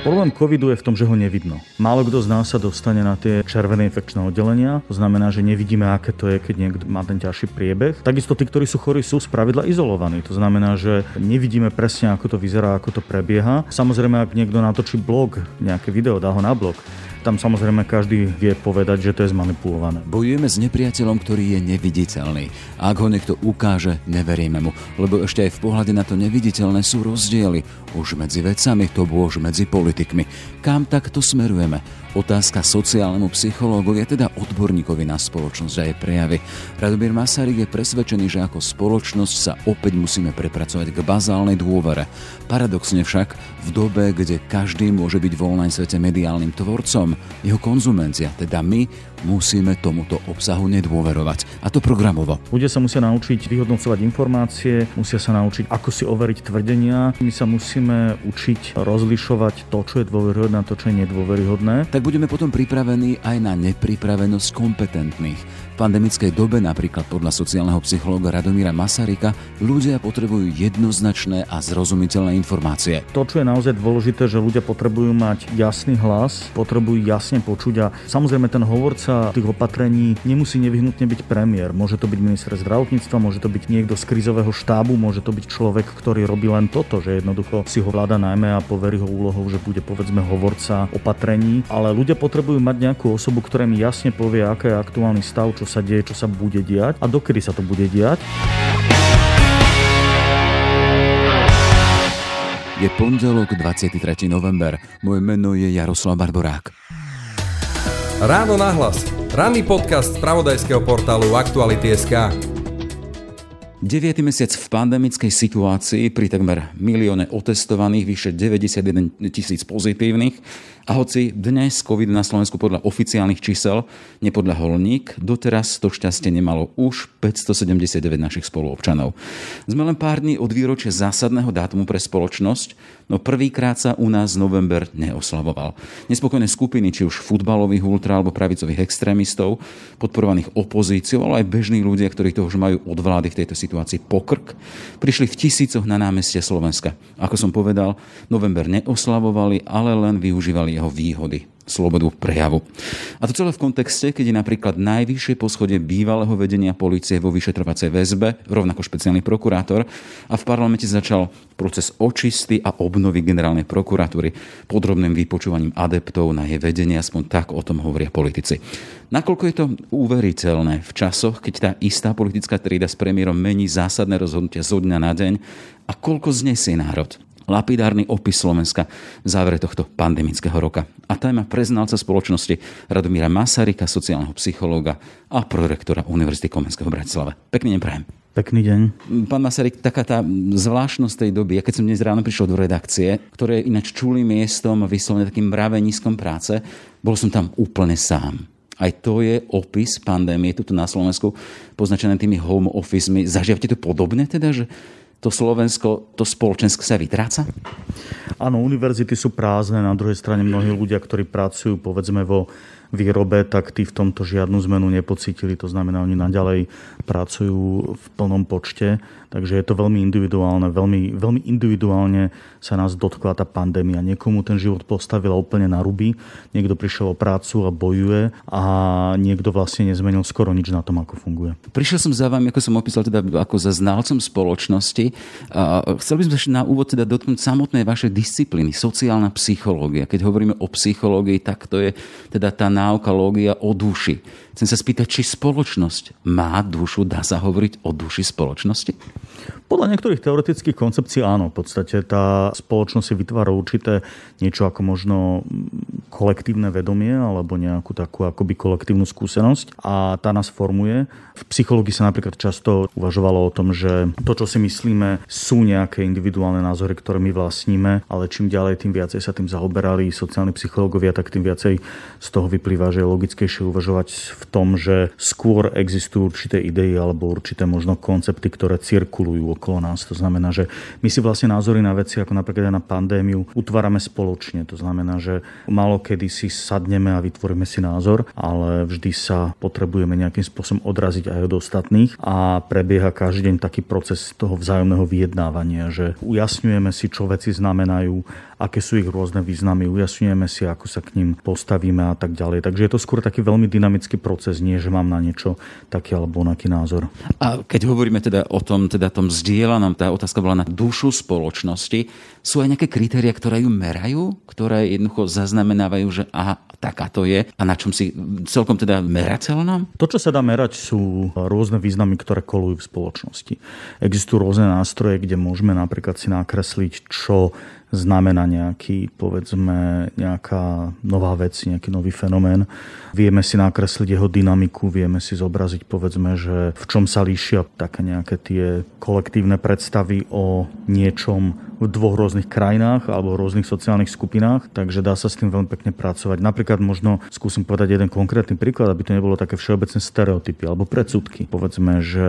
Problém covidu je v tom, že ho nevidno. Málo kto z nás sa dostane na tie červené infekčné oddelenia, to znamená, že nevidíme, aké to je, keď niekto má ten ťažší priebeh. Takisto tí, ktorí sú chorí, sú spravidla izolovaní. To znamená, že nevidíme presne, ako to vyzerá, ako to prebieha. Samozrejme, ak niekto natočí blog, nejaké video, dá ho na blog, tam samozrejme každý vie povedať, že to je zmanipulované. Bojujeme s nepriateľom, ktorý je neviditeľný. Ak ho niekto ukáže, neveríme mu, lebo ešte aj v pohľade na to neviditeľné sú rozdiely. Už medzi vecami, to už medzi politikmi. Kam takto smerujeme? Otázka sociálnemu psychológovi, a teda odborníkovi na spoločnosť a jej prejavy. Radomír Masaryk je presvedčený, že ako spoločnosť sa opäť musíme prepracovať k bazálnej dôvere. Paradoxne však, v dobe, kde každý môže byť v online svete mediálnym tvorcom, jeho konzumencia, teda my, musíme tomuto obsahu nedôverovať. A to programovo. Ľudia sa musia naučiť vyhodnocovať informácie, musia sa naučiť, ako si overiť tvrdenia. My sa musíme učiť rozlišovať to, čo je dôveryhodné a to, čo je nedôveryhodné tak budeme potom pripravení aj na nepripravenosť kompetentných pandemickej dobe, napríklad podľa sociálneho psychológa Radomíra Masarika, ľudia potrebujú jednoznačné a zrozumiteľné informácie. To, čo je naozaj dôležité, že ľudia potrebujú mať jasný hlas, potrebujú jasne počuť a samozrejme ten hovorca tých opatrení nemusí nevyhnutne byť premiér. Môže to byť minister zdravotníctva, môže to byť niekto z krizového štábu, môže to byť človek, ktorý robí len toto, že jednoducho si ho vláda najmä a poverí ho úlohou, že bude povedzme hovorca opatrení, ale ľudia potrebujú mať nejakú osobu, ktorá mi jasne povie, aký je aktuálny stav, čo sa deje, čo sa bude diať a dokedy sa to bude diať. Je pondelok 23. november. Moje meno je Jaroslav Barborák. Ráno nahlas. Ranný podcast z pravodajského portálu Aktuality.sk. 9. mesiac v pandemickej situácii pri takmer milióne otestovaných, vyše 91 tisíc pozitívnych a hoci dnes COVID na Slovensku podľa oficiálnych čísel nepodľahol nik, doteraz to šťastie nemalo už 579 našich spoluobčanov. Sme len pár dní od výročia zásadného dátumu pre spoločnosť, no prvýkrát sa u nás november neoslavoval. Nespokojné skupiny, či už futbalových ultra alebo pravicových extrémistov, podporovaných opozíciou, ale aj bežní ľudia, ktorí to už majú od vlády v tejto situácii pokrk, prišli v tisícoch na námestie Slovenska. Ako som povedal, november neoslavovali, ale len využívali jeho výhody, slobodu prejavu. A to celé v kontexte, keď je napríklad najvyššie poschodie bývalého vedenia policie vo vyšetrovacej väzbe, rovnako špeciálny prokurátor, a v parlamente začal proces očisty a obnovy generálnej prokuratúry podrobným vypočúvaním adeptov na jej vedenie, aspoň tak o tom hovoria politici. Nakoľko je to uveriteľné v časoch, keď tá istá politická trída s premiérom mení zásadné rozhodnutia zo dňa na deň a koľko znesie národ? Lapidárny opis Slovenska v závere tohto pandemického roka. A téma preznalca spoločnosti Radomíra Masarika, sociálneho psychológa a prorektora Univerzity Komenského v Bratislave. Pekný deň prajem. Pekný deň. Pán Masaryk, taká tá zvláštnosť tej doby, ja keď som dnes ráno prišiel do redakcie, ktoré je ináč čulým miestom, vyslovene takým mraveniskom práce, bol som tam úplne sám. Aj to je opis pandémie tuto na Slovensku, poznačené tými home office-mi. Zažívate to podobne teda, že to Slovensko, to spoločensko sa vytráca? Áno, univerzity sú prázdne, na druhej strane mnohí ľudia, ktorí pracujú povedzme vo výrobe, tak tí v tomto žiadnu zmenu nepocítili. To znamená, oni naďalej pracujú v plnom počte. Takže je to veľmi individuálne. Veľmi, veľmi individuálne sa nás dotkla tá pandémia. Niekomu ten život postavila úplne na ruby, niekto prišiel o prácu a bojuje a niekto vlastne nezmenil skoro nič na tom, ako funguje. Prišiel som za vami, ako som opísal, teda ako za znalcom spoločnosti. Chcel by som sa na úvod teda dotknúť samotnej vašej disciplíny, sociálna psychológia. Keď hovoríme o psychológii, tak to je teda tá náuka lógia o duši. Chcem sa spýtať, či spoločnosť má dušu, dá sa hovoriť o duši spoločnosti? Podľa niektorých teoretických koncepcií áno. V podstate tá spoločnosť si vytvára určité niečo ako možno kolektívne vedomie alebo nejakú takú akoby kolektívnu skúsenosť a tá nás formuje. V psychológii sa napríklad často uvažovalo o tom, že to, čo si myslíme, sú nejaké individuálne názory, ktoré my vlastníme, ale čím ďalej, tým viacej sa tým zaoberali sociálni psychológovia, tak tým viacej z toho vyplýva že je logickejšie uvažovať v tom, že skôr existujú určité idei alebo určité možno koncepty, ktoré cirkulujú okolo nás. To znamená, že my si vlastne názory na veci, ako napríklad na pandémiu, utvárame spoločne. To znamená, že málo kedy si sadneme a vytvoríme si názor, ale vždy sa potrebujeme nejakým spôsobom odraziť aj od ostatných a prebieha každý deň taký proces toho vzájomného vyjednávania, že ujasňujeme si, čo veci znamenajú, aké sú ich rôzne významy, ujasňujeme si, ako sa k ním postavíme a tak ďalej. Takže je to skôr taký veľmi dynamický proces, nie že mám na niečo taký alebo onaký názor. A keď hovoríme teda o tom, teda tom zdieľanom, tá otázka bola na dušu spoločnosti, sú aj nejaké kritéria, ktoré ju merajú, ktoré jednoducho zaznamenávajú, že aha, taká to je a na čom si celkom teda merateľnom? To, čo sa dá merať, sú rôzne významy, ktoré kolujú v spoločnosti. Existujú rôzne nástroje, kde môžeme napríklad si nakresliť, čo znamená nejaký, povedzme, nejaká nová vec, nejaký nový fenomén. Vieme si nakresliť jeho dynamiku, vieme si zobraziť, povedzme, že v čom sa líšia také nejaké tie kolektívne predstavy o niečom v dvoch rôznych krajinách alebo rôznych sociálnych skupinách, takže dá sa s tým veľmi pekne pracovať. Napríklad možno skúsim povedať jeden konkrétny príklad, aby to nebolo také všeobecné stereotypy alebo predsudky. Povedzme, že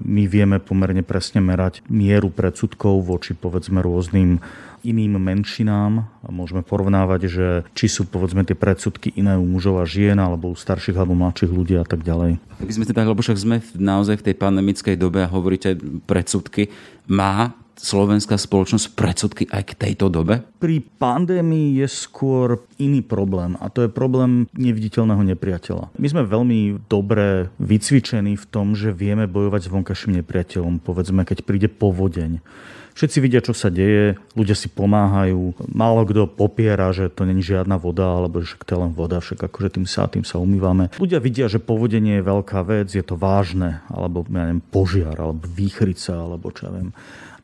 my vieme pomerne presne merať mieru predsudkov voči povedzme rôznym iným menšinám. Môžeme porovnávať, že či sú povedzme tie predsudky iné u mužov a žien, alebo u starších alebo mladších ľudí a tak ďalej. Keby sme teda, lebo však sme naozaj v tej pandemickej dobe a hovoríte predsudky, má slovenská spoločnosť predsudky aj k tejto dobe? Pri pandémii je skôr iný problém a to je problém neviditeľného nepriateľa. My sme veľmi dobre vycvičení v tom, že vieme bojovať s vonkajším nepriateľom, povedzme, keď príde povodeň. Všetci vidia, čo sa deje, ľudia si pomáhajú. Málo kto popiera, že to není žiadna voda, alebo že to je len voda, však akože tým sa, tým sa umývame. Ľudia vidia, že povodenie je veľká vec, je to vážne, alebo ja neviem, požiar, alebo výchrica, alebo čo ja viem.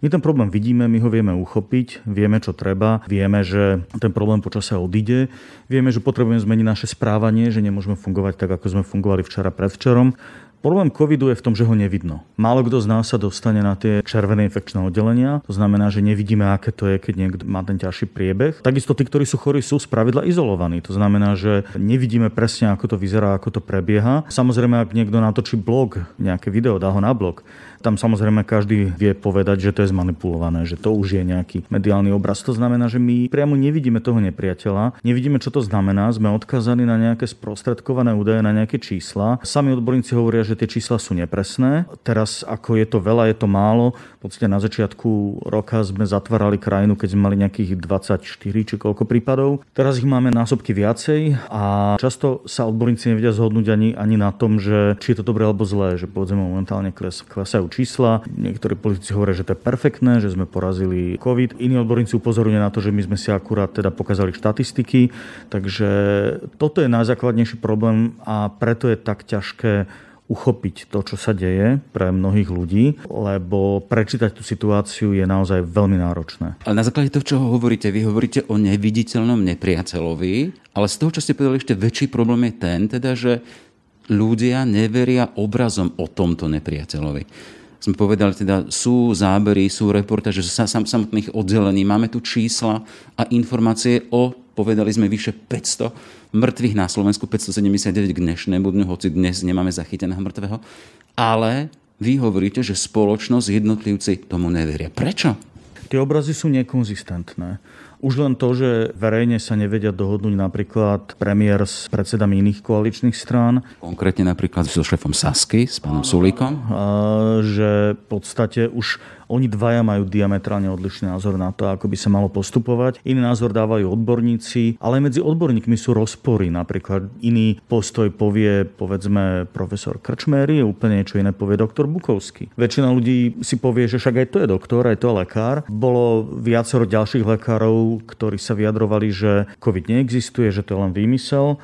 My ten problém vidíme, my ho vieme uchopiť, vieme, čo treba, vieme, že ten problém počasia odíde, vieme, že potrebujeme zmeniť naše správanie, že nemôžeme fungovať tak, ako sme fungovali včera predvčerom. Problém covidu je v tom, že ho nevidno. Málo kto z nás sa dostane na tie červené infekčné oddelenia, to znamená, že nevidíme, aké to je, keď niekto má ten ťažší priebeh. Takisto tí, ktorí sú chorí, sú spravidla izolovaní. To znamená, že nevidíme presne, ako to vyzerá, ako to prebieha. Samozrejme, ak niekto natočí blog, nejaké video, dá ho na blog, tam samozrejme každý vie povedať, že to je zmanipulované, že to už je nejaký mediálny obraz. To znamená, že my priamo nevidíme toho nepriateľa, nevidíme, čo to znamená, sme odkazaní na nejaké sprostredkované údaje, na nejaké čísla. Sami odborníci hovoria, že tie čísla sú nepresné. Teraz, ako je to veľa, je to málo. V podstate na začiatku roka sme zatvárali krajinu, keď sme mali nejakých 24 či koľko prípadov. Teraz ich máme násobky viacej a často sa odborníci nevedia zhodnúť ani, ani na tom, že či je to dobré alebo zlé, že povedzme momentálne kles, klesajú čísla. Niektorí politici hovoria, že to je perfektné, že sme porazili COVID. Iní odborníci upozorňujú na to, že my sme si akurát teda pokazali štatistiky. Takže toto je najzákladnejší problém a preto je tak ťažké uchopiť to, čo sa deje pre mnohých ľudí, lebo prečítať tú situáciu je naozaj veľmi náročné. Ale na základe toho, čo hovoríte, vy hovoríte o neviditeľnom nepriateľovi, ale z toho, čo ste povedali, ešte väčší problém je ten, teda, že ľudia neveria obrazom o tomto nepriateľovi sme povedali, teda sú zábery, sú reportáže sa samotných oddelení, máme tu čísla a informácie o, povedali sme, vyše 500 mŕtvych na Slovensku, 579 k dnešnému dňu, hoci dnes nemáme zachyteného mŕtvého. Ale vy hovoríte, že spoločnosť, jednotlivci tomu neveria. Prečo? Tie obrazy sú nekonzistentné. Už len to, že verejne sa nevedia dohodnúť napríklad premiér s predsedami iných koaličných strán. Konkrétne napríklad so šéfom Sasky, s pánom Sulíkom. Že v podstate už oni dvaja majú diametrálne odlišný názor na to, ako by sa malo postupovať. Iný názor dávajú odborníci, ale medzi odborníkmi sú rozpory. Napríklad iný postoj povie, povedzme, profesor Krčmery, úplne niečo iné povie doktor Bukovský. Väčšina ľudí si povie, že však aj to je doktor, aj to je lekár. Bolo viacero ďalších lekárov, ktorí sa vyjadrovali, že COVID neexistuje, že to je len výmysel.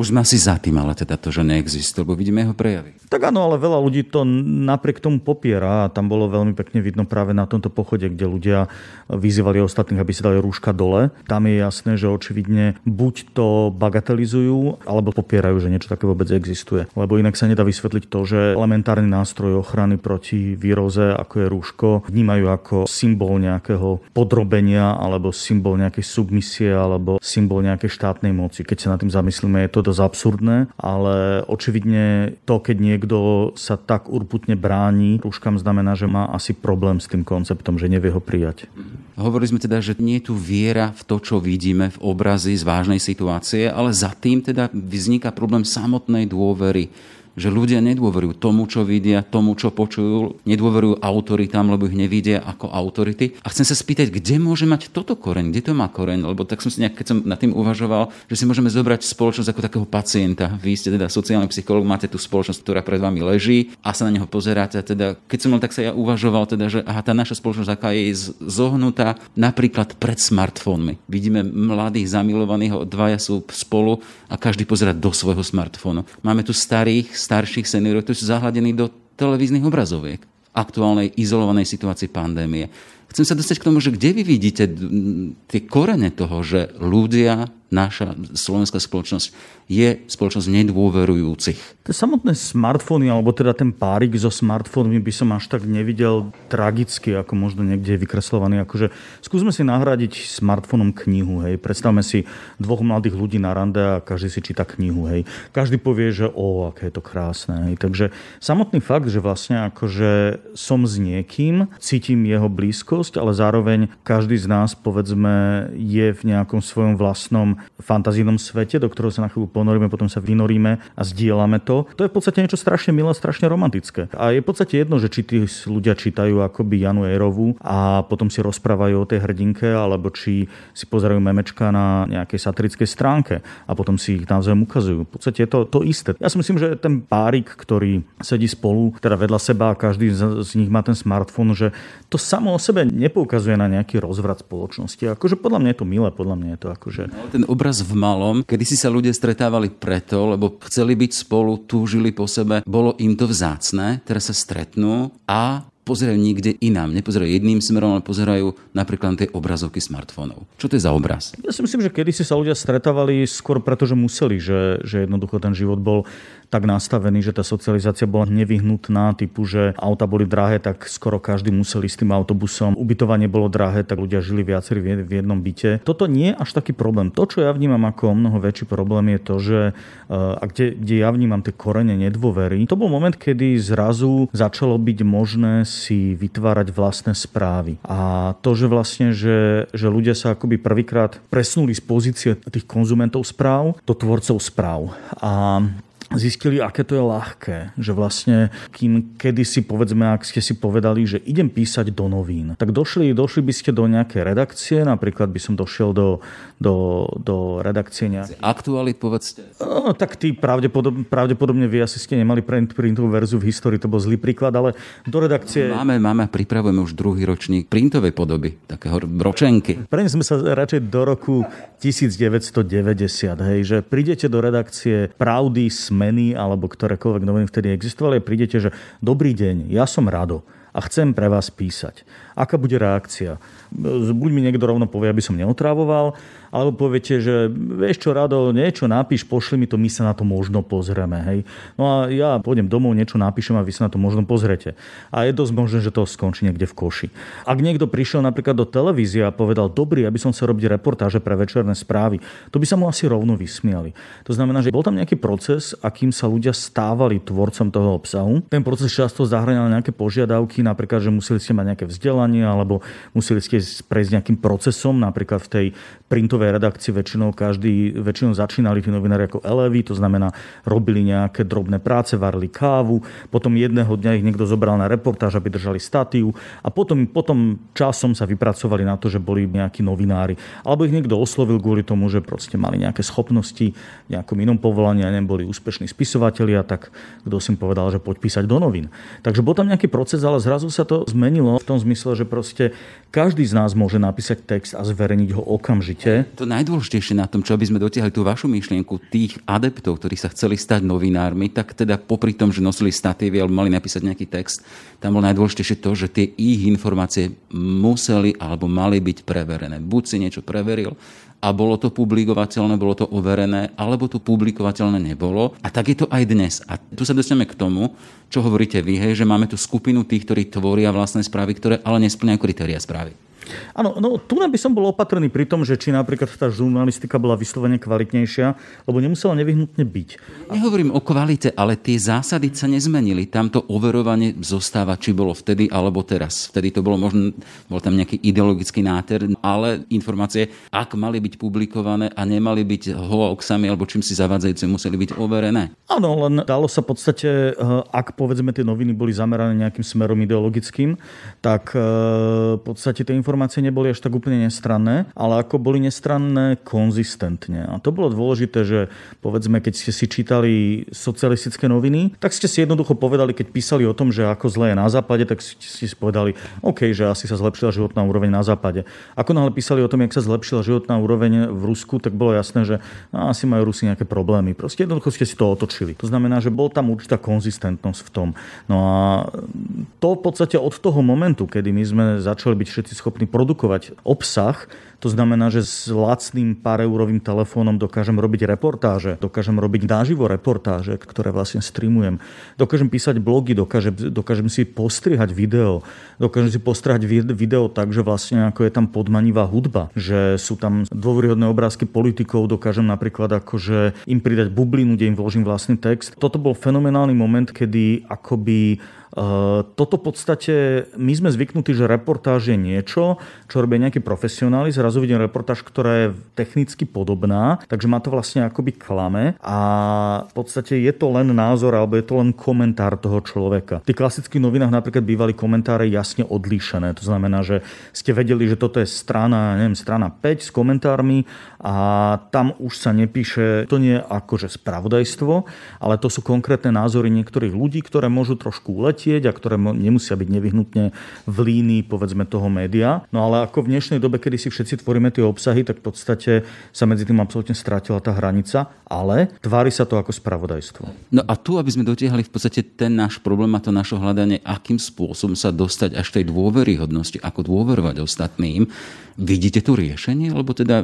Už sme asi za tým, ale teda to, že neexistuje, lebo vidíme jeho prejavy. Tak áno, ale veľa ľudí to napriek tomu popiera a tam bolo veľmi pekne vidno práve na tomto pochode, kde ľudia vyzývali ostatných, aby si dali rúška dole. Tam je jasné, že očividne buď to bagatelizujú, alebo popierajú, že niečo také vôbec existuje. Lebo inak sa nedá vysvetliť to, že elementárny nástroj ochrany proti výroze, ako je rúško, vnímajú ako symbol nejakého podrobenia alebo symbol nejakej submisie alebo symbol nejakej štátnej moci. Keď sa na tým zamyslí myslíme, je to dosť absurdné, ale očividne to, keď niekto sa tak urputne bráni rúškam, znamená, že má asi problém s tým konceptom, že nevie ho prijať. Hovorili sme teda, že nie je tu viera v to, čo vidíme v obrazi z vážnej situácie, ale za tým teda vzniká problém samotnej dôvery že ľudia nedôverujú tomu, čo vidia, tomu, čo počujú, nedôverujú autoritám, lebo ich nevidia ako autority. A chcem sa spýtať, kde môže mať toto koreň, kde to má koreň, lebo tak som si nejak, keď som nad tým uvažoval, že si môžeme zobrať spoločnosť ako takého pacienta. Vy ste teda sociálny psychológ, máte tú spoločnosť, ktorá pred vami leží a sa na neho pozeráte. Teda, keď som tak sa ja uvažoval, teda, že aha, tá naša spoločnosť, aká je zohnutá napríklad pred smartfónmi. Vidíme mladých zamilovaných, dvaja sú spolu a každý pozera do svojho smartfónu. Máme tu starých, starších seniorov, ktorí sú zahladení do televíznych obrazoviek aktuálnej izolovanej situácii pandémie. Chcem sa dostať k tomu, že kde vy vidíte tie korene toho, že ľudia naša slovenská spoločnosť je spoločnosť nedôverujúcich. Tie samotné smartfóny, alebo teda ten párik so smartfónmi by som až tak nevidel tragicky, ako možno niekde je vykreslovaný. Akože skúsme si nahradiť smartfónom knihu. Hej. Predstavme si dvoch mladých ľudí na rande a každý si číta knihu. Hej. Každý povie, že o, aké je to krásne. Hej. Takže samotný fakt, že vlastne akože som s niekým, cítim jeho blízkosť, ale zároveň každý z nás, povedzme, je v nejakom svojom vlastnom fantazijnom svete, do ktorého sa na chvíľu ponoríme, potom sa vynoríme a zdieľame to. To je v podstate niečo strašne milé, strašne romantické. A je v podstate jedno, že či tí ľudia čítajú akoby Janu Erovú a potom si rozprávajú o tej hrdinke, alebo či si pozerajú memečka na nejakej satirickej stránke a potom si ich navzájom ukazujú. V podstate je to to isté. Ja si myslím, že ten párik, ktorý sedí spolu, teda vedľa seba a každý z, z nich má ten smartfón, že to samo o sebe nepoukazuje na nejaký rozvrat spoločnosti. Akože podľa mňa je to milé, podľa mňa je to akože... No, ten obraz v malom, kedy si sa ľudia stretávali preto, lebo chceli byť spolu, túžili po sebe, bolo im to vzácne, teraz sa stretnú a pozerajú niekde inám. Nepozerajú jedným smerom, ale pozerajú napríklad na tie obrazovky smartfónov. Čo to je za obraz? Ja si myslím, že kedysi sa ľudia stretávali skôr preto, že museli, že, že jednoducho ten život bol tak nastavený, že tá socializácia bola nevyhnutná, typu, že auta boli drahé, tak skoro každý musel ísť tým autobusom. Ubytovanie bolo drahé, tak ľudia žili viacerí v jednom byte. Toto nie je až taký problém. To, čo ja vnímam ako mnoho väčší problém, je to, že eh, a kde, kde ja vnímam tie korene nedôvery, to bol moment, kedy zrazu začalo byť možné si vytvárať vlastné správy. A to, že vlastne, že, že ľudia sa akoby prvýkrát presnuli z pozície tých konzumentov správ do tvorcov správ. A zistili, aké to je ľahké. Že vlastne, kým kedysi, povedzme, ak ste si povedali, že idem písať do novín, tak došli, došli by ste do nejakej redakcie, napríklad by som došiel do, do, do redakcie nejakej... Aktualit, povedzte. No, tak ty pravdepodobne, pravdepodobne vy asi ste nemali print, printovú verziu v histórii, to bol zlý príklad, ale do redakcie... Máme, máme, pripravujeme už druhý ročník printovej podoby, takého ročenky. Prenesme sa radšej do roku 1990, hej, že prídete do redakcie Pravdy, Smeny alebo ktorékoľvek noviny vtedy existovali prídete, že dobrý deň, ja som Rado a chcem pre vás písať. Aká bude reakcia? Buď mi niekto rovno povie, aby som neotrávoval, alebo poviete, že vieš čo, Rado, niečo napíš, pošli mi to, my sa na to možno pozrieme. Hej. No a ja pôjdem domov, niečo napíšem a vy sa na to možno pozrete. A je dosť možné, že to skončí niekde v koši. Ak niekto prišiel napríklad do televízie a povedal, dobrý, aby som sa robiť reportáže pre večerné správy, to by sa mu asi rovno vysmiali. To znamená, že bol tam nejaký proces, akým sa ľudia stávali tvorcom toho obsahu. Ten proces často zahrňal nejaké požiadavky, napríklad, že museli ste mať nejaké vzdelanie alebo museli ste prejsť nejakým procesom, napríklad v tej printovej redakcii väčšinou každý, väčšinou začínali tí novinári ako eleví, to znamená robili nejaké drobné práce, varili kávu, potom jedného dňa ich niekto zobral na reportáž, aby držali statív a potom, potom časom sa vypracovali na to, že boli nejakí novinári. Alebo ich niekto oslovil kvôli tomu, že proste mali nejaké schopnosti nejakom inom povolaní a neboli úspešní spisovatelia, tak kto si im povedal, že poď písať do novín. Takže bol tam nejaký proces, ale zrazu sa to zmenilo v tom zmysle, že proste každý z nás môže napísať text a zverejniť ho okamžite to najdôležitejšie na tom, čo aby sme dotiahli tú vašu myšlienku tých adeptov, ktorí sa chceli stať novinármi, tak teda popri tom, že nosili statívy alebo mali napísať nejaký text, tam bolo najdôležitejšie to, že tie ich informácie museli alebo mali byť preverené. Buď si niečo preveril a bolo to publikovateľné, bolo to overené, alebo to publikovateľné nebolo. A tak je to aj dnes. A tu sa dostaneme k tomu, čo hovoríte vy, hej, že máme tu skupinu tých, ktorí tvoria vlastné správy, ktoré ale nesplňajú kritéria správy. Áno, no tu by som bol opatrný pri tom, že či napríklad tá žurnalistika bola vyslovene kvalitnejšia, lebo nemusela nevyhnutne byť. Nehovorím o kvalite, ale tie zásady sa nezmenili. Tamto overovanie zostáva, či bolo vtedy alebo teraz. Vtedy to bolo možno, bol tam nejaký ideologický náter, ale informácie, ak mali byť publikované a nemali byť hoaxami alebo čím si zavádzajúce, museli byť overené. Áno, len dalo sa v podstate, eh, ak povedzme tie noviny boli zamerané nejakým smerom ideologickým, tak eh, v podstate tie informácie neboli až tak úplne nestranné, ale ako boli nestranné konzistentne. A to bolo dôležité, že povedzme, keď ste si čítali socialistické noviny, tak ste si jednoducho povedali, keď písali o tom, že ako zle je na západe, tak ste si povedali, OK, že asi sa zlepšila životná úroveň na západe. Ako náhle písali o tom, jak sa zlepšila životná úroveň v Rusku, tak bolo jasné, že no, asi majú Rusi nejaké problémy. Proste jednoducho ste si to otočili. To znamená, že bol tam určitá konzistentnosť v tom. No a to v podstate od toho momentu, kedy my sme začali byť všetci schopní produkovať obsah, to znamená, že s lacným pár eurovým telefónom dokážem robiť reportáže, dokážem robiť naživo reportáže, ktoré vlastne streamujem. Dokážem písať blogy, dokážem, dokážem si postrihať video, dokážem si postrihať video tak, že vlastne ako je tam podmanivá hudba, že sú tam dôveryhodné obrázky politikov, dokážem napríklad akože im pridať bublinu, kde im vložím vlastný text. Toto bol fenomenálny moment, kedy akoby toto v podstate, my sme zvyknutí, že reportáž je niečo, čo robia nejaký profesionáli. Zrazu vidím reportáž, ktorá je technicky podobná, takže ma to vlastne akoby klame a v podstate je to len názor alebo je to len komentár toho človeka. V tých klasických novinách napríklad bývali komentáre jasne odlíšené. To znamená, že ste vedeli, že toto je strana, neviem, strana 5 s komentármi a tam už sa nepíše, to nie je akože spravodajstvo, ale to sú konkrétne názory niektorých ľudí, ktoré môžu trošku uleť letieť a ktoré nemusia byť nevyhnutne v línii povedzme toho média. No ale ako v dnešnej dobe, kedy si všetci tvoríme tie obsahy, tak v podstate sa medzi tým absolútne strátila tá hranica, ale tvári sa to ako spravodajstvo. No a tu, aby sme dotiahli v podstate ten náš problém a to naše hľadanie, akým spôsobom sa dostať až tej dôveryhodnosti, ako dôverovať ostatným, Vidíte tu riešenie? Lebo teda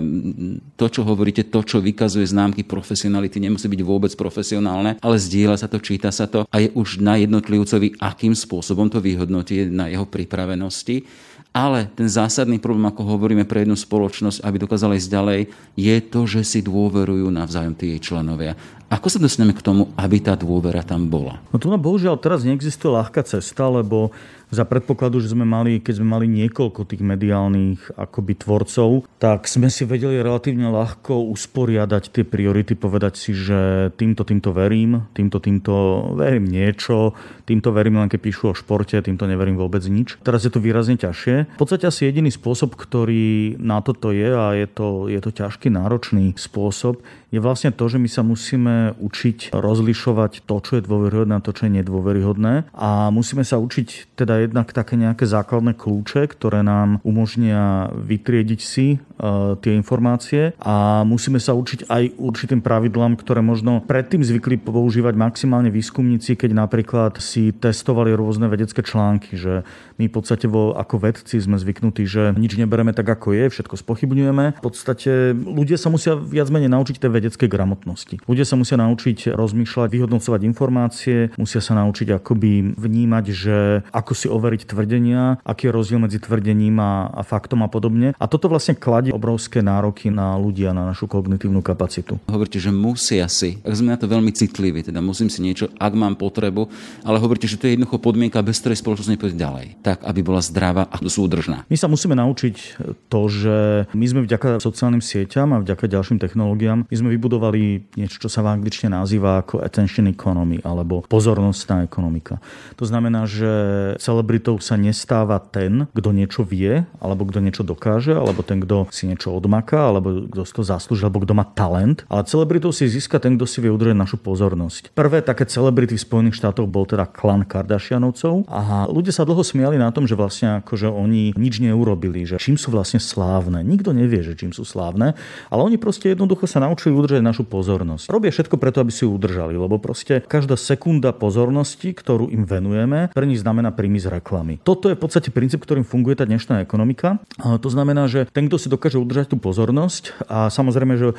to, čo hovoríte, to, čo vykazuje známky profesionality, nemusí byť vôbec profesionálne, ale zdieľa sa to, číta sa to a je už na jednotlivcovi, akým spôsobom to vyhodnotí na jeho pripravenosti. Ale ten zásadný problém, ako hovoríme pre jednu spoločnosť, aby dokázala ísť ďalej, je to, že si dôverujú navzájom tie jej členovia. Ako sa dostaneme k tomu, aby tá dôvera tam bola? No tu bohužiaľ teraz neexistuje ľahká cesta, lebo za predpokladu, že sme mali, keď sme mali niekoľko tých mediálnych akoby tvorcov, tak sme si vedeli relatívne ľahko usporiadať tie priority, povedať si, že týmto, týmto verím, týmto, týmto verím niečo, týmto verím len keď píšu o športe, týmto neverím vôbec nič. Teraz je to výrazne ťažšie. V podstate asi jediný spôsob, ktorý na toto je a je to, je to ťažký, náročný spôsob, je vlastne to, že my sa musíme učiť rozlišovať to, čo je dôveryhodné a to, čo je nedôveryhodné. A musíme sa učiť teda jednak také nejaké základné kľúče, ktoré nám umožnia vytriediť si uh, tie informácie a musíme sa učiť aj určitým pravidlám, ktoré možno predtým zvykli používať maximálne výskumníci, keď napríklad si testovali rôzne vedecké články, že my v podstate vo, ako vedci sme zvyknutí, že nič nebereme tak, ako je, všetko spochybňujeme. V podstate ľudia sa musia viac menej naučiť tie vedeckej gramotnosti. Ľudia sa musia naučiť rozmýšľať, vyhodnocovať informácie, musia sa naučiť akoby vnímať, že ako si overiť tvrdenia, aký je rozdiel medzi tvrdením a, a faktom a podobne. A toto vlastne kladie obrovské nároky na ľudia, na našu kognitívnu kapacitu. Hovoríte, že musia si, ak sme na to veľmi citliví, teda musím si niečo, ak mám potrebu, ale hovoríte, že to je jednoducho podmienka, bez ktorej spoločnosť nepôjde ďalej, tak aby bola zdravá a súdržná. My sa musíme naučiť to, že my sme vďaka sociálnym sieťam a vďaka ďalším technológiám, my sme vybudovali niečo, čo sa v angličtine nazýva ako attention economy alebo pozornostná ekonomika. To znamená, že celebritou sa nestáva ten, kto niečo vie, alebo kto niečo dokáže, alebo ten, kto si niečo odmaká, alebo kto si to zaslúži, alebo kto má talent. Ale celebritou si získa ten, kto si vie udržať našu pozornosť. Prvé také celebrity v Spojených štátoch bol teda klan Kardashianovcov a ľudia sa dlho smiali na tom, že vlastne akože oni nič neurobili, že čím sú vlastne slávne. Nikto nevie, že čím sú slávne, ale oni proste jednoducho sa naučili udržať našu pozornosť. Robia všetko preto, aby si ju udržali, lebo proste každá sekunda pozornosti, ktorú im venujeme, pre nich znamená príjmy z reklamy. Toto je v podstate princíp, ktorým funguje tá dnešná ekonomika. To znamená, že ten, kto si dokáže udržať tú pozornosť a samozrejme, že e,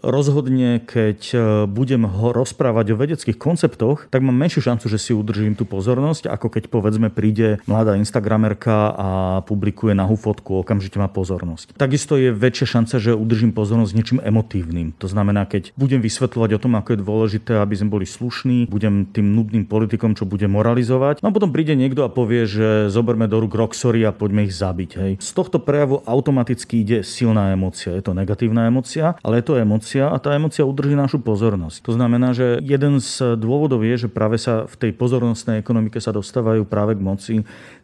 rozhodne, keď e, budem ho rozprávať o vedeckých konceptoch, tak mám menšiu šancu, že si udržím tú pozornosť, ako keď povedzme príde mladá Instagramerka publikuje nahú fotku, okamžite má pozornosť. Takisto je väčšia šanca, že udržím pozornosť niečím emotívnym. To znamená, keď budem vysvetľovať o tom, ako je dôležité, aby sme boli slušní, budem tým nudným politikom, čo bude moralizovať. No a potom príde niekto a povie, že zoberme do rúk Roxory a poďme ich zabiť. Hej. Z tohto prejavu automaticky ide silná emocia. Je to negatívna emocia, ale je to emocia a tá emocia udrží našu pozornosť. To znamená, že jeden z dôvodov je, že práve sa v tej pozornostnej ekonomike sa dostávajú práve k moci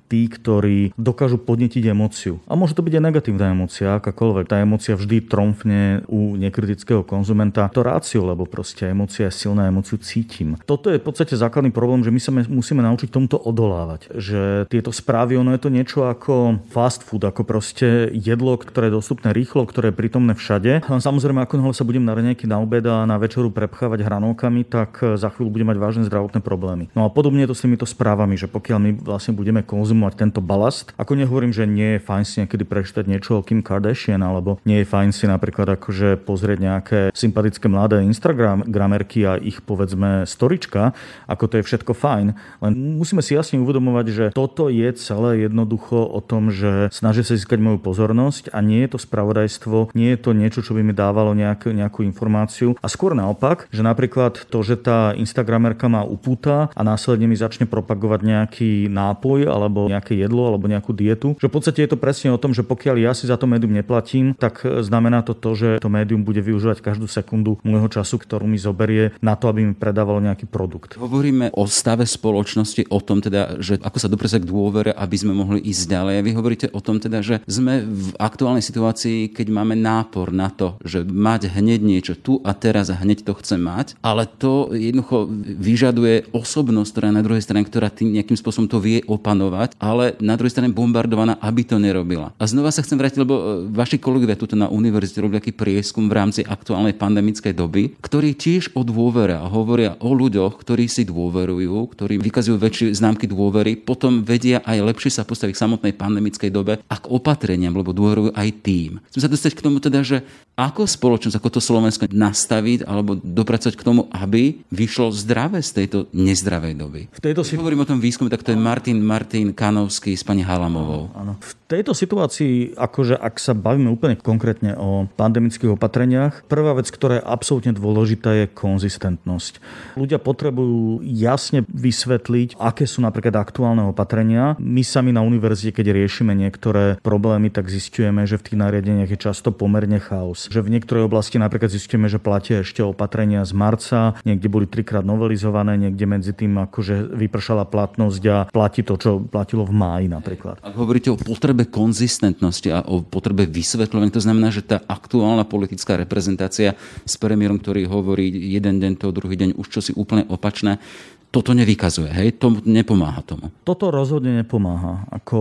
tí, ktorí dokážu podnetiť emóciu. A môže to byť aj negatívna emócia, akákoľvek. Tá emócia vždy tromfne u nekritického konzumenta to rácio, lebo proste emócia je silná, emóciu cítim. Toto je v podstate základný problém, že my sa musíme naučiť tomuto odolávať. Že tieto správy, ono je to niečo ako fast food, ako proste jedlo, ktoré je dostupné rýchlo, ktoré je prítomné všade. A samozrejme, ako sa budem na raňajky na obed a na večeru prepchávať hranolkami, tak za chvíľu budem mať vážne zdravotné problémy. No a podobne je to s týmito správami, že pokiaľ my vlastne budeme konzumovať konzumovať tento balast. Ako nehovorím, že nie je fajn si niekedy prečítať niečo o Kim Kardashian, alebo nie je fajn si napríklad akože pozrieť nejaké sympatické mladé Instagramerky a ich povedzme storička, ako to je všetko fajn. Len musíme si jasne uvedomovať, že toto je celé jednoducho o tom, že snaží sa získať moju pozornosť a nie je to spravodajstvo, nie je to niečo, čo by mi dávalo nejakú, nejakú informáciu. A skôr naopak, že napríklad to, že tá Instagramerka má upúta a následne mi začne propagovať nejaký nápoj alebo nejaké jedlo alebo nejakú dietu. Že v podstate je to presne o tom, že pokiaľ ja si za to médium neplatím, tak znamená to to, že to médium bude využívať každú sekundu môjho času, ktorú mi zoberie na to, aby mi predávalo nejaký produkt. Hovoríme o stave spoločnosti, o tom teda, že ako sa dopresa k dôvere, aby sme mohli ísť ďalej. Vy hovoríte o tom teda, že sme v aktuálnej situácii, keď máme nápor na to, že mať hneď niečo tu a teraz a hneď to chcem mať, ale to jednoducho vyžaduje osobnosť, ktorá je na druhej strane, ktorá tým nejakým spôsobom to vie opanovať ale na druhej strane bombardovaná, aby to nerobila. A znova sa chcem vrátiť, lebo e, vaši kolegovia tuto na univerzite robili taký prieskum v rámci aktuálnej pandemickej doby, ktorí tiež o dôvere a hovoria o ľuďoch, ktorí si dôverujú, ktorí vykazujú väčšie známky dôvery, potom vedia aj lepšie sa postaviť k samotnej pandemickej dobe a k opatreniam, lebo dôverujú aj tým. Chcem sa dostať k tomu teda, že ako spoločnosť, ako to Slovensko nastaviť alebo dopracovať k tomu, aby vyšlo zdravé z tejto nezdravej doby. V tejto si... hovorím o tom výskume, tak to je Martin Martin Kanovský s pani Halamovou. Áno. V tejto situácii, akože ak sa bavíme úplne konkrétne o pandemických opatreniach, prvá vec, ktorá je absolútne dôležitá, je konzistentnosť. Ľudia potrebujú jasne vysvetliť, aké sú napríklad aktuálne opatrenia. My sami na univerzite, keď riešime niektoré problémy, tak zistujeme, že v tých nariadeniach je často pomerne chaos. Že v niektorej oblasti napríklad zistujeme, že platia ešte opatrenia z marca, niekde boli trikrát novelizované, niekde medzi tým akože vypršala platnosť a platí to, čo platilo platilo v máji napríklad. Ak hovoríte o potrebe konzistentnosti a o potrebe vysvetľovania, to znamená, že tá aktuálna politická reprezentácia s premiérom, ktorý hovorí jeden deň, to druhý deň už čosi úplne opačné, toto nevykazuje, hej? To nepomáha tomu. Toto rozhodne nepomáha. Ako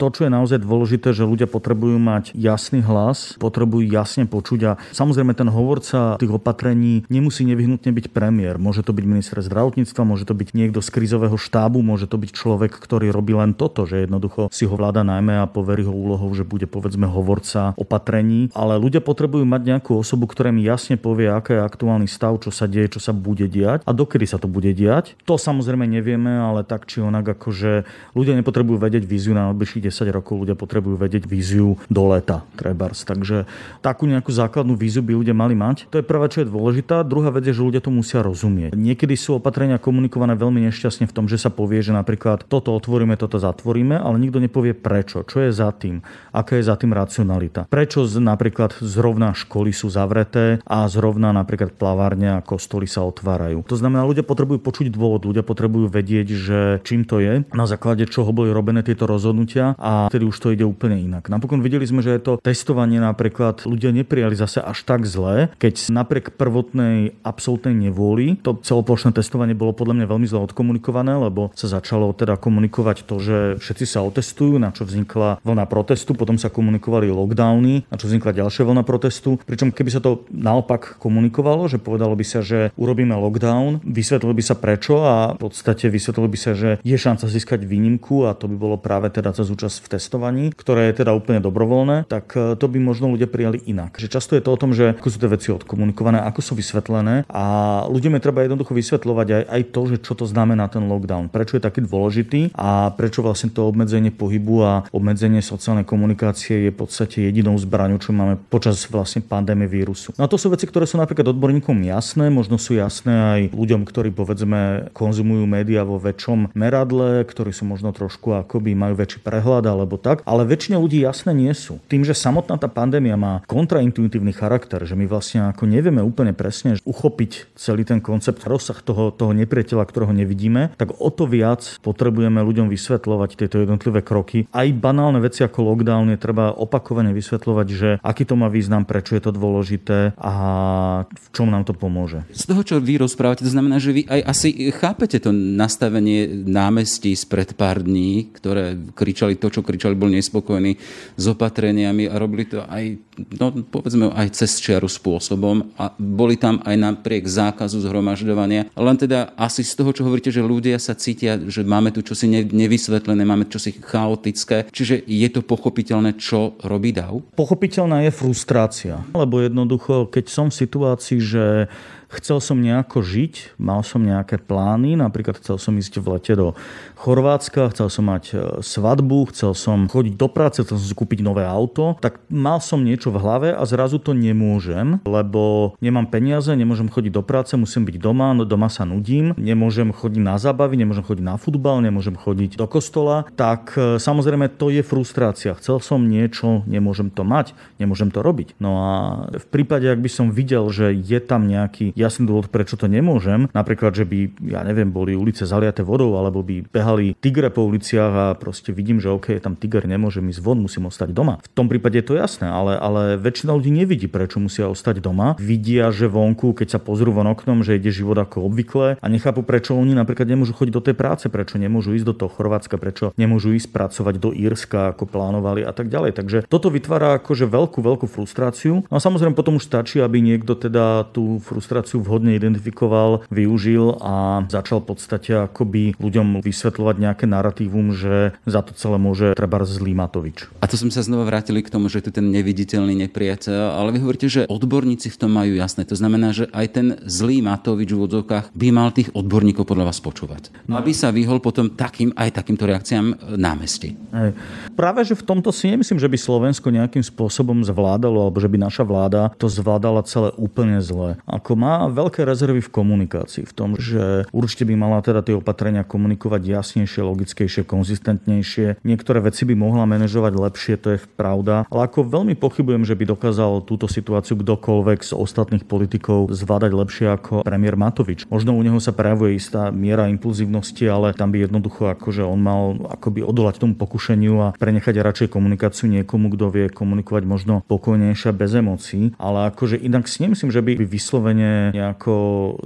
to, čo je naozaj dôležité, že ľudia potrebujú mať jasný hlas, potrebujú jasne počuť a samozrejme ten hovorca tých opatrení nemusí nevyhnutne byť premiér. Môže to byť minister zdravotníctva, môže to byť niekto z krizového štábu, môže to byť človek, ktorý robí len toto, že jednoducho si ho vláda najmä a poverí ho úlohou, že bude povedzme hovorca opatrení, ale ľudia potrebujú mať nejakú osobu, ktorá mi jasne povie, aká je aktuálny stav, čo sa deje, čo sa bude diať a dokedy sa to bude diať to samozrejme nevieme, ale tak či onak, akože ľudia nepotrebujú vedieť víziu na najbližších 10 rokov, ľudia potrebujú vedieť víziu do leta, trebárs. Takže takú nejakú základnú víziu by ľudia mali mať. To je prvá, čo je dôležitá. Druhá vec je, že ľudia to musia rozumieť. Niekedy sú opatrenia komunikované veľmi nešťastne v tom, že sa povie, že napríklad toto otvoríme, toto zatvoríme, ale nikto nepovie prečo, čo je za tým, aká je za tým racionalita. Prečo napríklad zrovna školy sú zavreté a zrovna napríklad plavárne a kostoly sa otvárajú. To znamená, ľudia potrebujú počuť dôvod dôvod. Ľudia potrebujú vedieť, že čím to je, na základe čoho boli robené tieto rozhodnutia a vtedy už to ide úplne inak. Napokon videli sme, že je to testovanie napríklad ľudia neprijali zase až tak zle, keď napriek prvotnej absolútnej nevôli to celoplošné testovanie bolo podľa mňa veľmi zle odkomunikované, lebo sa začalo teda komunikovať to, že všetci sa otestujú, na čo vznikla vlna protestu, potom sa komunikovali lockdowny, na čo vznikla ďalšia vlna protestu. Pričom keby sa to naopak komunikovalo, že povedalo by sa, že urobíme lockdown, vysvetlilo by sa prečo v podstate vysvetlilo by sa, že je šanca získať výnimku a to by bolo práve teda cez účasť v testovaní, ktoré je teda úplne dobrovoľné, tak e, to by možno ľudia prijali inak. Že často je to o tom, že ako sú tie veci odkomunikované, ako sú vysvetlené a ľuďom je treba jednoducho vysvetľovať aj, aj to, že čo to znamená ten lockdown, prečo je taký dôležitý a prečo vlastne to obmedzenie pohybu a obmedzenie sociálnej komunikácie je v podstate jedinou zbraňou, čo máme počas vlastne pandémie vírusu. No a to sú veci, ktoré sú napríklad odborníkom jasné, možno sú jasné aj ľuďom, ktorí povedzme konzumujú médiá vo väčšom meradle, ktorí sú možno trošku akoby majú väčší prehľad alebo tak, ale väčšina ľudí jasné nie sú. Tým, že samotná tá pandémia má kontraintuitívny charakter, že my vlastne ako nevieme úplne presne uchopiť celý ten koncept, rozsah toho, toho nepriateľa, ktorého nevidíme, tak o to viac potrebujeme ľuďom vysvetľovať tieto jednotlivé kroky. Aj banálne veci ako lockdown je treba opakovane vysvetľovať, že aký to má význam, prečo je to dôležité a v čom nám to pomôže. Z toho, čo vy rozprávate, to znamená, že vy aj asi chápete to nastavenie námestí spred pár dní, ktoré kričali to, čo kričali, boli nespokojní s opatreniami a robili to aj, no, povedzme, aj cez čiaru spôsobom a boli tam aj napriek zákazu zhromažďovania. Len teda asi z toho, čo hovoríte, že ľudia sa cítia, že máme tu čosi nevysvetlené, máme čosi chaotické, čiže je to pochopiteľné, čo robí DAO? Pochopiteľná je frustrácia, lebo jednoducho, keď som v situácii, že Chcel som nejako žiť, mal som nejaké plány, napríklad chcel som ísť v lete do Chorvátska, chcel som mať e, svadbu, chcel som chodiť do práce, chcel som si kúpiť nové auto, tak mal som niečo v hlave a zrazu to nemôžem, lebo nemám peniaze, nemôžem chodiť do práce, musím byť doma, no doma sa nudím, nemôžem chodiť na zábavy, nemôžem chodiť na futbal, nemôžem chodiť do kostola, tak e, samozrejme to je frustrácia. Chcel som niečo, nemôžem to mať, nemôžem to robiť. No a v prípade, ak by som videl, že je tam nejaký jasný dôvod, prečo to nemôžem. Napríklad, že by, ja neviem, boli ulice zaliaté vodou, alebo by behali tigre po uliciach a proste vidím, že OK, tam tiger nemôže ísť von, musím ostať doma. V tom prípade je to jasné, ale, ale väčšina ľudí nevidí, prečo musia ostať doma. Vidia, že vonku, keď sa pozrú von oknom, že ide život ako obvykle a nechápu, prečo oni napríklad nemôžu chodiť do tej práce, prečo nemôžu ísť do toho Chorvátska, prečo nemôžu ísť pracovať do Írska, ako plánovali a tak ďalej. Takže toto vytvára akože veľkú, veľkú frustráciu. No a samozrejme potom už stačí, aby niekto teda tú frustráciu situáciu vhodne identifikoval, využil a začal v podstate akoby ľuďom vysvetľovať nejaké narratívum, že za to celé môže treba zlý Matovič. A to sme sa znova vrátili k tomu, že je tu ten neviditeľný nepriateľ, ale vy hovoríte, že odborníci v tom majú jasné. To znamená, že aj ten zlý Matovič v úvodzovkách by mal tých odborníkov podľa vás počúvať. No. Aby sa vyhol potom takým aj takýmto reakciám námestí. Hej. Práve, že v tomto si nemyslím, že by Slovensko nejakým spôsobom zvládalo, alebo že by naša vláda to zvládala celé úplne zle. Ako má veľké rezervy v komunikácii, v tom, že určite by mala teda tie opatrenia komunikovať jasnejšie, logickejšie, konzistentnejšie. Niektoré veci by mohla manažovať lepšie, to je pravda, ale ako veľmi pochybujem, že by dokázal túto situáciu kdokoľvek z ostatných politikov zvládať lepšie ako premiér Matovič. Možno u neho sa prejavuje istá miera impulzívnosti, ale tam by jednoducho akože on mal akoby odolať tomu pokušeniu a prenechať radšej komunikáciu niekomu, kto vie komunikovať možno pokojnejšie bez emócií. Ale akože inak si nemyslím, že by vyslovene nejako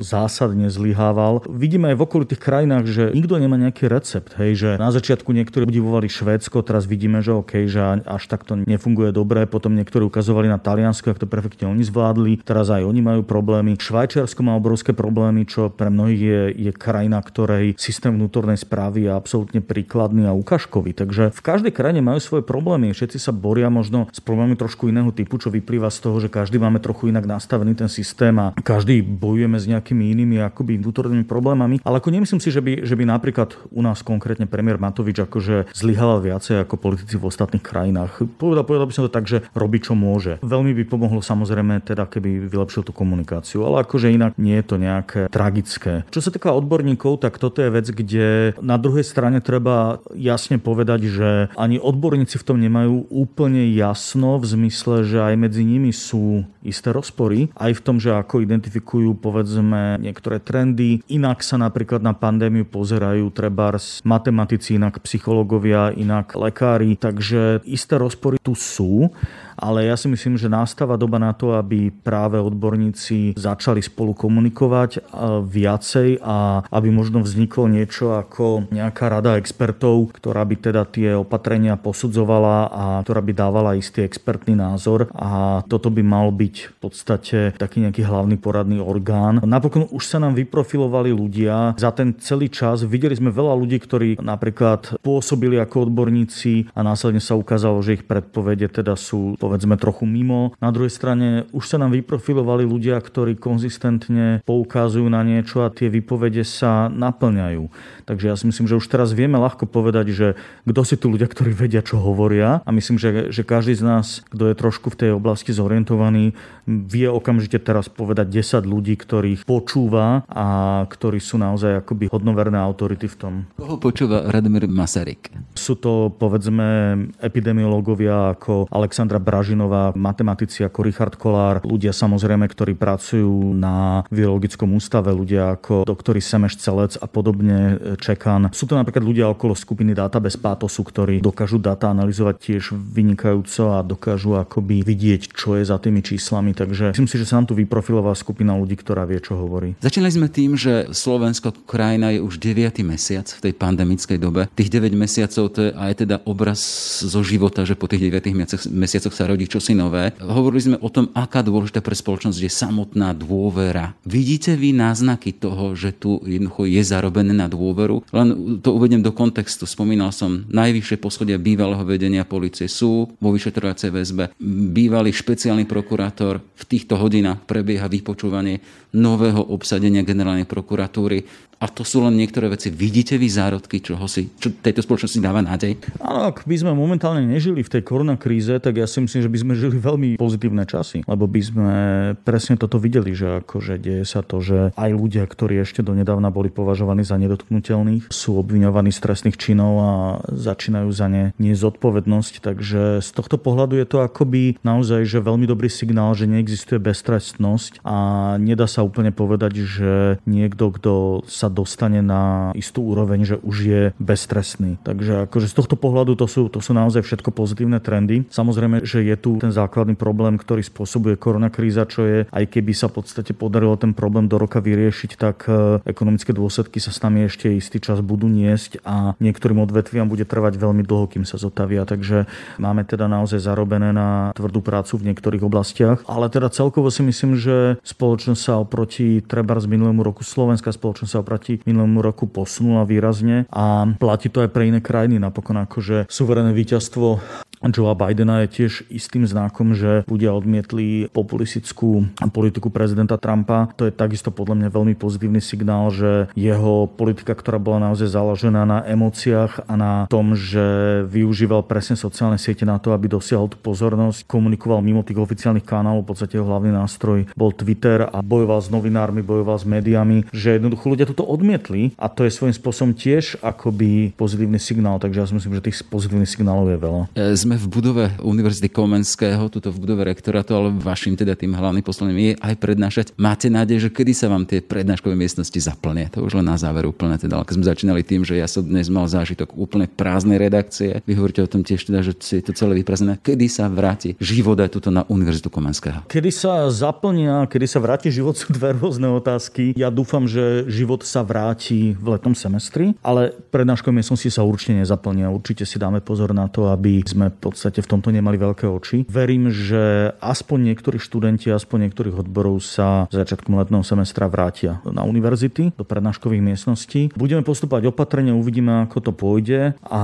zásadne zlyhával. Vidíme aj v okolitých krajinách, že nikto nemá nejaký recept. Hej, že na začiatku niektorí udivovali Švédsko, teraz vidíme, že OK, že až takto nefunguje dobre, potom niektorí ukazovali na Taliansko, ako to perfektne oni zvládli, teraz aj oni majú problémy. Švajčiarsko má obrovské problémy, čo pre mnohých je, je krajina, ktorej systém vnútornej správy je absolútne príkladný a ukážkový. Takže v každej krajine majú svoje problémy. Všetci sa boria možno s problémami trošku iného typu, čo vyplýva z toho, že každý máme trochu inak nastavený ten systém a každý každý bojujeme s nejakými inými akoby vnútornými problémami, ale ako nemyslím si, že by, že by napríklad u nás konkrétne premiér Matovič akože zlyhal viacej ako politici v ostatných krajinách. Povedal, povedal by som to tak, že robí čo môže. Veľmi by pomohlo samozrejme teda, keby vylepšil tú komunikáciu, ale akože inak nie je to nejaké tragické. Čo sa týka odborníkov, tak toto je vec, kde na druhej strane treba jasne povedať, že ani odborníci v tom nemajú úplne jasno v zmysle, že aj medzi nimi sú isté rozpory, aj v tom, že ako identifikujú identifikujú povedzme niektoré trendy. Inak sa napríklad na pandémiu pozerajú trebárs matematici, inak psychológovia, inak lekári, takže isté rozpory tu sú ale ja si myslím, že nastáva doba na to, aby práve odborníci začali spolu komunikovať e, viacej a aby možno vzniklo niečo ako nejaká rada expertov, ktorá by teda tie opatrenia posudzovala a ktorá by dávala istý expertný názor a toto by mal byť v podstate taký nejaký hlavný poradný orgán. Napokon už sa nám vyprofilovali ľudia za ten celý čas. Videli sme veľa ľudí, ktorí napríklad pôsobili ako odborníci a následne sa ukázalo, že ich predpovede teda sú povedzme trochu mimo. Na druhej strane už sa nám vyprofilovali ľudia, ktorí konzistentne poukazujú na niečo a tie výpovede sa naplňajú. Takže ja si myslím, že už teraz vieme ľahko povedať, že kto si tu ľudia, ktorí vedia, čo hovoria a myslím, že, že každý z nás, kto je trošku v tej oblasti zorientovaný, vie okamžite teraz povedať 10 ľudí, ktorých počúva a ktorí sú naozaj akoby hodnoverné autority v tom. Koho počúva Radomír Masaryk? Sú to povedzme epidemiológovia ako Alexandra Bra Dražinová, matematici ako Richard Kolár, ľudia samozrejme, ktorí pracujú na virologickom ústave, ľudia ako doktori Semeš Celec a podobne Čekan. Sú to napríklad ľudia okolo skupiny Data bez pátosu, ktorí dokážu data analyzovať tiež vynikajúco a dokážu akoby vidieť, čo je za tými číslami. Takže myslím si, že sa nám tu vyprofilovala skupina ľudí, ktorá vie, čo hovorí. Začali sme tým, že Slovensko krajina je už 9. mesiac v tej pandemickej dobe. Tých 9 mesiacov to je aj teda obraz zo života, že po tých 9 mesiacoch sa rodí čosi nové. Hovorili sme o tom, aká dôležitá pre spoločnosť je samotná dôvera. Vidíte vy náznaky toho, že tu jednoducho je zarobené na dôveru? Len to uvedem do kontextu. Spomínal som, najvyššie poschodia bývalého vedenia policie sú vo vyšetrovacej väzbe. Bývalý špeciálny prokurátor v týchto hodinách prebieha vypočúvanie nového obsadenia generálnej prokuratúry. A to sú len niektoré veci. Vidíte vy zárodky, čo, si, čo tejto spoločnosti dáva nádej? Áno, ak by sme momentálne nežili v tej koronakríze, tak ja si myslím, že by sme žili veľmi pozitívne časy. Lebo by sme presne toto videli, že akože deje sa to, že aj ľudia, ktorí ešte donedávna boli považovaní za nedotknutelných, sú obviňovaní z trestných činov a začínajú za ne nezodpovednosť. Takže z tohto pohľadu je to akoby naozaj že veľmi dobrý signál, že neexistuje beztrestnosť a nedá sa úplne povedať, že niekto, kto sa dostane na istú úroveň, že už je beztrestný. Takže akože z tohto pohľadu to sú, to sú naozaj všetko pozitívne trendy. Samozrejme, že je tu ten základný problém, ktorý spôsobuje koronakríza, čo je, aj keby sa v podstate podarilo ten problém do roka vyriešiť, tak e, ekonomické dôsledky sa s nami ešte istý čas budú niesť a niektorým odvetviam bude trvať veľmi dlho, kým sa zotavia. Takže máme teda naozaj zarobené na tvrdú prácu v niektorých oblastiach. Ale teda celkovo si myslím, že spoločnosť sa oproti treba z minulému roku, slovenská spoločnosť sa oproti oproti minulému roku posunula výrazne a platí to aj pre iné krajiny. Napokon akože suverené víťazstvo Joea Bidena je tiež istým znakom, že ľudia odmietli populistickú politiku prezidenta Trumpa. To je takisto podľa mňa veľmi pozitívny signál, že jeho politika, ktorá bola naozaj založená na emóciách a na tom, že využíval presne sociálne siete na to, aby dosiahol tú pozornosť, komunikoval mimo tých oficiálnych kanálov, v podstate jeho hlavný nástroj bol Twitter a bojoval s novinármi, bojoval s médiami, že jednoducho ľudia toto odmietli a to je svojím spôsobom tiež akoby pozitívny signál, takže ja si myslím, že tých pozitívnych signálov je veľa. E, sme v budove Univerzity Komenského, tuto v budove rektorátu, ale vašim teda tým hlavným poslaním je aj prednášať. Máte nádej, že kedy sa vám tie prednáškové miestnosti zaplnia? To už len na záver úplne teda. Keď sme začínali tým, že ja som dnes mal zážitok úplne prázdnej redakcie, vy hovoríte o tom tiež teda, že je to celé vyprázdnené. Kedy sa vráti život aj tuto na Univerzitu Komenského? Kedy sa zaplnia, kedy sa vráti život sú dve rôzne otázky. Ja dúfam, že život sa vráti v letom semestri, ale prednáškové miestnosti sa určite nezaplnia. Určite si dáme pozor na to, aby sme v podstate v tomto nemali veľké oči. Verím, že aspoň niektorí študenti, aspoň niektorých odborov sa začiatkom letného semestra vrátia na univerzity, do prednáškových miestností. Budeme postupovať opatrne, uvidíme, ako to pôjde a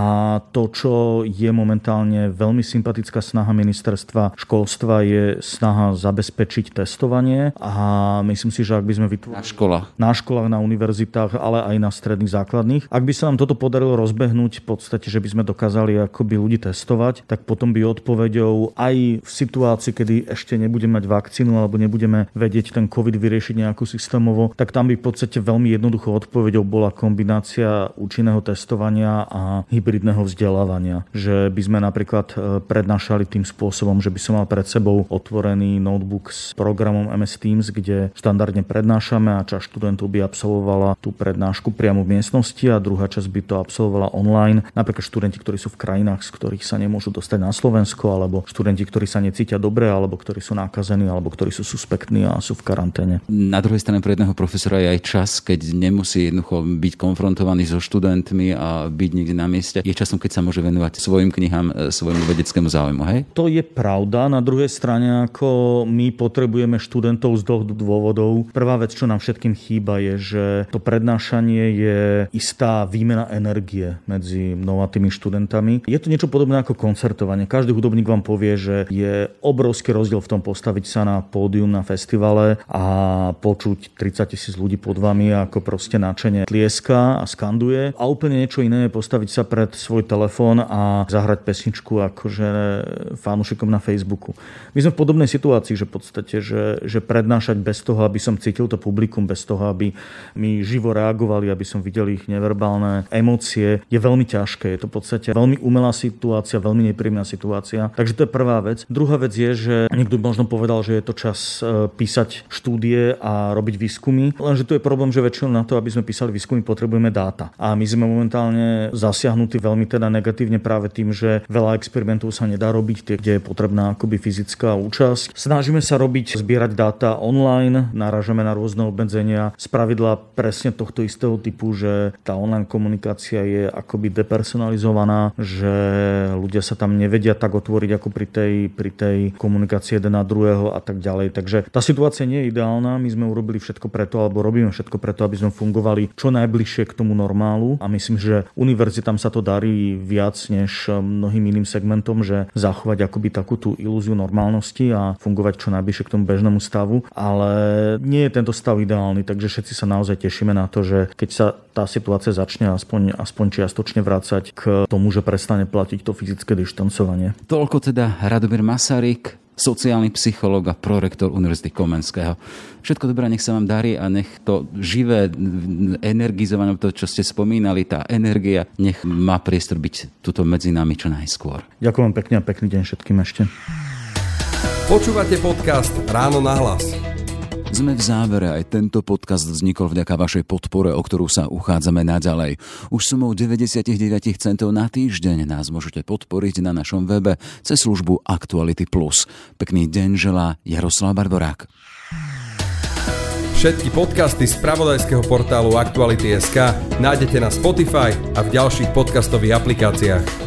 to, čo je momentálne veľmi sympatická snaha ministerstva školstva je snaha zabezpečiť testovanie a myslím si, že ak by sme vytvorili... Na školách. Na školách, na univerzitách, ale aj na stredných základných. Ak by sa nám toto podarilo rozbehnúť, v podstate, že by sme dokázali akoby ľudí testovať, tak potom by odpoveďou aj v situácii, kedy ešte nebudeme mať vakcínu alebo nebudeme vedieť ten COVID vyriešiť nejakú systémovo, tak tam by v podstate veľmi jednoduchou odpoveďou bola kombinácia účinného testovania a hybridného vzdelávania. Že by sme napríklad e, prednášali tým spôsobom, že by som mal pred sebou otvorený notebook s programom MS Teams, kde štandardne prednášame a časť študentov by absolvovala absolvovala tú prednášku priamo v miestnosti a druhá časť by to absolvovala online. Napríklad študenti, ktorí sú v krajinách, z ktorých sa nemôžu dostať na Slovensko, alebo študenti, ktorí sa necítia dobre, alebo ktorí sú nakazení, alebo ktorí sú suspektní a sú v karanténe. Na druhej strane pre jedného profesora je aj čas, keď nemusí jednoducho byť konfrontovaný so študentmi a byť niekde na mieste. Je časom, keď sa môže venovať svojim knihám, e, svojmu vedeckému záujmu, hej? To je pravda. Na druhej strane, ako my potrebujeme študentov z dvoch dôvodov. Prvá vec, čo nám všetkým chýba, je, že to prednášanie je istá výmena energie medzi mnou a tými študentami. Je to niečo podobné ako koncertovanie. Každý hudobník vám povie, že je obrovský rozdiel v tom postaviť sa na pódium na festivale a počuť 30 tisíc ľudí pod vami, ako proste načenie tlieska a skanduje. A úplne niečo iné je postaviť sa pred svoj telefón a zahrať pesničku akože fanúšikom na Facebooku. My sme v podobnej situácii, že v podstate, že, že prednášať bez toho, aby som cítil to publikum, bez toho, aby mi živo reagovali, aby som videl ich neverbálne emócie, je veľmi ťažké. Je to v podstate veľmi umelá situácia, veľmi nepríjemná situácia. Takže to je prvá vec. Druhá vec je, že niekto možno povedal, že je to čas e, písať štúdie a robiť výskumy. Lenže tu je problém, že väčšinou na to, aby sme písali výskumy, potrebujeme dáta. A my sme momentálne zasiahnutí veľmi teda negatívne práve tým, že veľa experimentov sa nedá robiť, tie, kde je potrebná akoby fyzická účasť. Snažíme sa robiť, zbierať dáta online, narážame na rôzne obmedzenia. Spravidla presne tohto istého typu, že tá online komunikácia je akoby depersonalizovaná, že ľudia sa tam nevedia tak otvoriť ako pri tej, pri tej komunikácii jeden na druhého a tak ďalej. Takže tá situácia nie je ideálna. My sme urobili všetko preto, alebo robíme všetko preto, aby sme fungovali čo najbližšie k tomu normálu. A myslím, že univerzitám sa to darí viac než mnohým iným segmentom, že zachovať akoby takú tú ilúziu normálnosti a fungovať čo najbližšie k tomu bežnému stavu. Ale nie je tento stav ideálny, takže všetci sa naozaj tešíme na to, že keď sa tá situácia začne aspoň, aspoň čiastočne vrácať k tomu, že prestane platiť to fyzické dištancovanie. Toľko teda Radomír Masaryk, sociálny psychológ a prorektor Univerzity Komenského. Všetko dobré, nech sa vám darí a nech to živé, energizované, to, čo ste spomínali, tá energia, nech má priestor byť tuto medzi nami čo najskôr. Ďakujem pekne a pekný deň všetkým ešte. Počúvate podcast Ráno na hlas. Sme v závere, aj tento podcast vznikol vďaka vašej podpore, o ktorú sa uchádzame naďalej. Už sumou 99 centov na týždeň nás môžete podporiť na našom webe cez službu Actuality+. Pekný deň želá Jaroslav Barborák. Všetky podcasty z pravodajského portálu Actuality.sk nájdete na Spotify a v ďalších podcastových aplikáciách.